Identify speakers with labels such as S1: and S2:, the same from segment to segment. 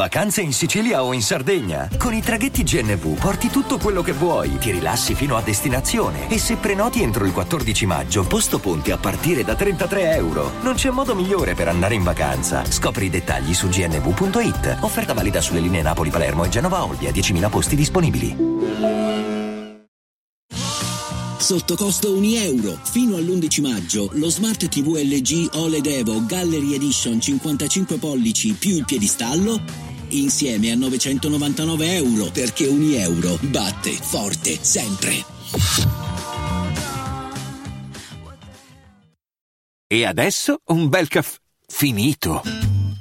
S1: Vacanze in Sicilia o in Sardegna? Con i traghetti GNV porti tutto quello che vuoi, ti rilassi fino a destinazione e se prenoti entro il 14 maggio, posto ponti a partire da 33 euro. Non c'è modo migliore per andare in vacanza. Scopri i dettagli su gnv.it. Offerta valida sulle linee Napoli-Palermo e Genova-Olbia, 10.000 posti disponibili.
S2: Sotto costo 1 euro. Fino all'11 maggio lo Smart TV LG OLED Evo Gallery Edition 55 pollici più il piedistallo insieme a 999 euro perché 1 euro batte forte sempre.
S3: E adesso un bel caffè finito.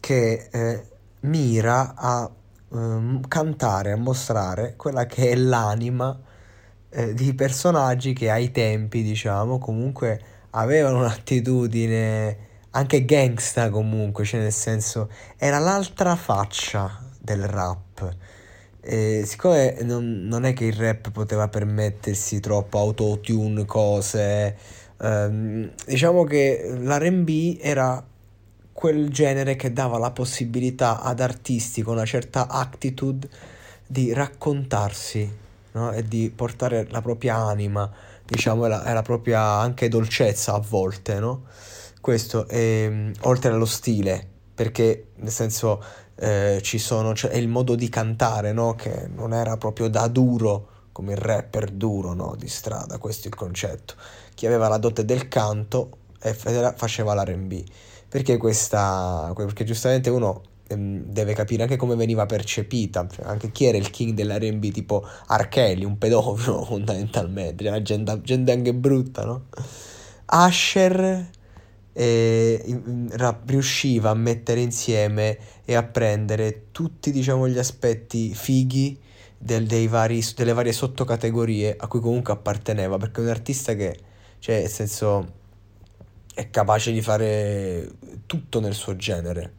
S4: che eh, mira a eh, cantare, a mostrare quella che è l'anima eh, di personaggi che ai tempi, diciamo, comunque avevano un'attitudine anche gangsta comunque, cioè nel senso era l'altra faccia del rap. E siccome non, non, è che il rap poteva permettersi troppo autotune, cose, ehm, diciamo che l'RB era quel genere che dava la possibilità ad artisti con una certa attitude di raccontarsi no? e di portare la propria anima, diciamo, e la, e la propria anche dolcezza a volte, no? Questo, è, ehm, oltre allo stile, perché nel senso eh, ci sono, cioè, il modo di cantare, no? Che non era proprio da duro, come il rapper duro, no? Di strada, questo è il concetto. Chi aveva la dote del canto e faceva l'R&B perché questa, perché giustamente uno ehm, deve capire anche come veniva percepita, cioè anche chi era il king dell'R&B, tipo Archelli, un pedofilo fondamentalmente, una gente, gente anche brutta, no? Asher eh, riusciva a mettere insieme e a prendere tutti, diciamo, gli aspetti fighi del, vari, delle varie sottocategorie a cui comunque apparteneva, perché è un artista che, cioè, nel senso è capace di fare tutto nel suo genere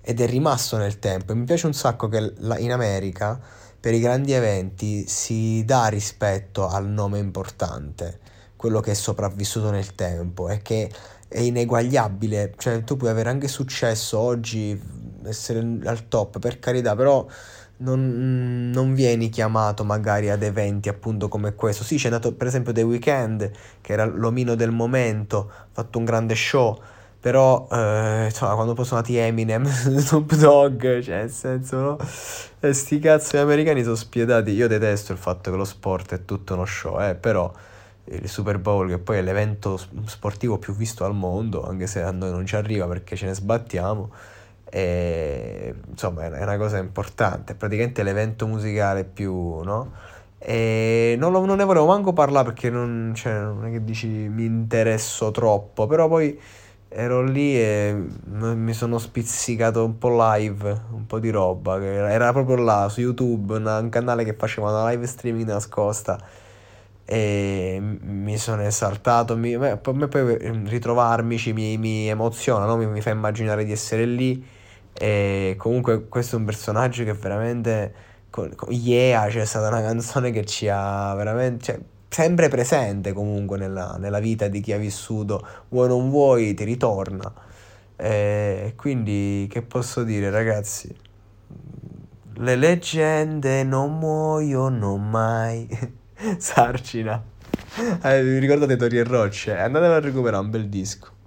S4: ed è rimasto nel tempo. E mi piace un sacco che in America per i grandi eventi si dà rispetto al nome importante, quello che è sopravvissuto nel tempo e che è ineguagliabile, cioè tu puoi avere anche successo oggi, essere al top per carità, però non, non, vieni chiamato magari ad eventi appunto come questo. Sì, c'è andato per esempio The Weeknd, che era l'omino del momento, ha fatto un grande show, però eh, insomma, quando poi sono andati Eminem, Snoop Dogg, cioè nel senso, no? E sti cazzo di americani sono spietati. Io detesto il fatto che lo sport è tutto uno show, eh, però il Super Bowl, che poi è l'evento sportivo più visto al mondo, anche se a noi non ci arriva perché ce ne sbattiamo e, insomma è una cosa importante, praticamente l'evento musicale più, no? E non, lo, non ne volevo manco parlare perché non, cioè, non è che dici mi interesso troppo, però poi ero lì e mi sono spizzicato un po' live, un po' di roba, che era proprio là su YouTube, un canale che faceva una live streaming nascosta e mi sono esaltato, mi, a me poi ritrovarmici mi, mi emoziona, no? mi, mi fa immaginare di essere lì e comunque questo è un personaggio che veramente... Con, con Yeah c'è stata una canzone che ci ha veramente... Cioè, sempre presente comunque nella, nella, vita di chi ha vissuto. Vuoi non vuoi, ti ritorna. E quindi che posso dire ragazzi? Le leggende non muoiono mai. Sarcina. Eh, ricordate Tori e Rocce? Andatelo a recuperare un bel disco.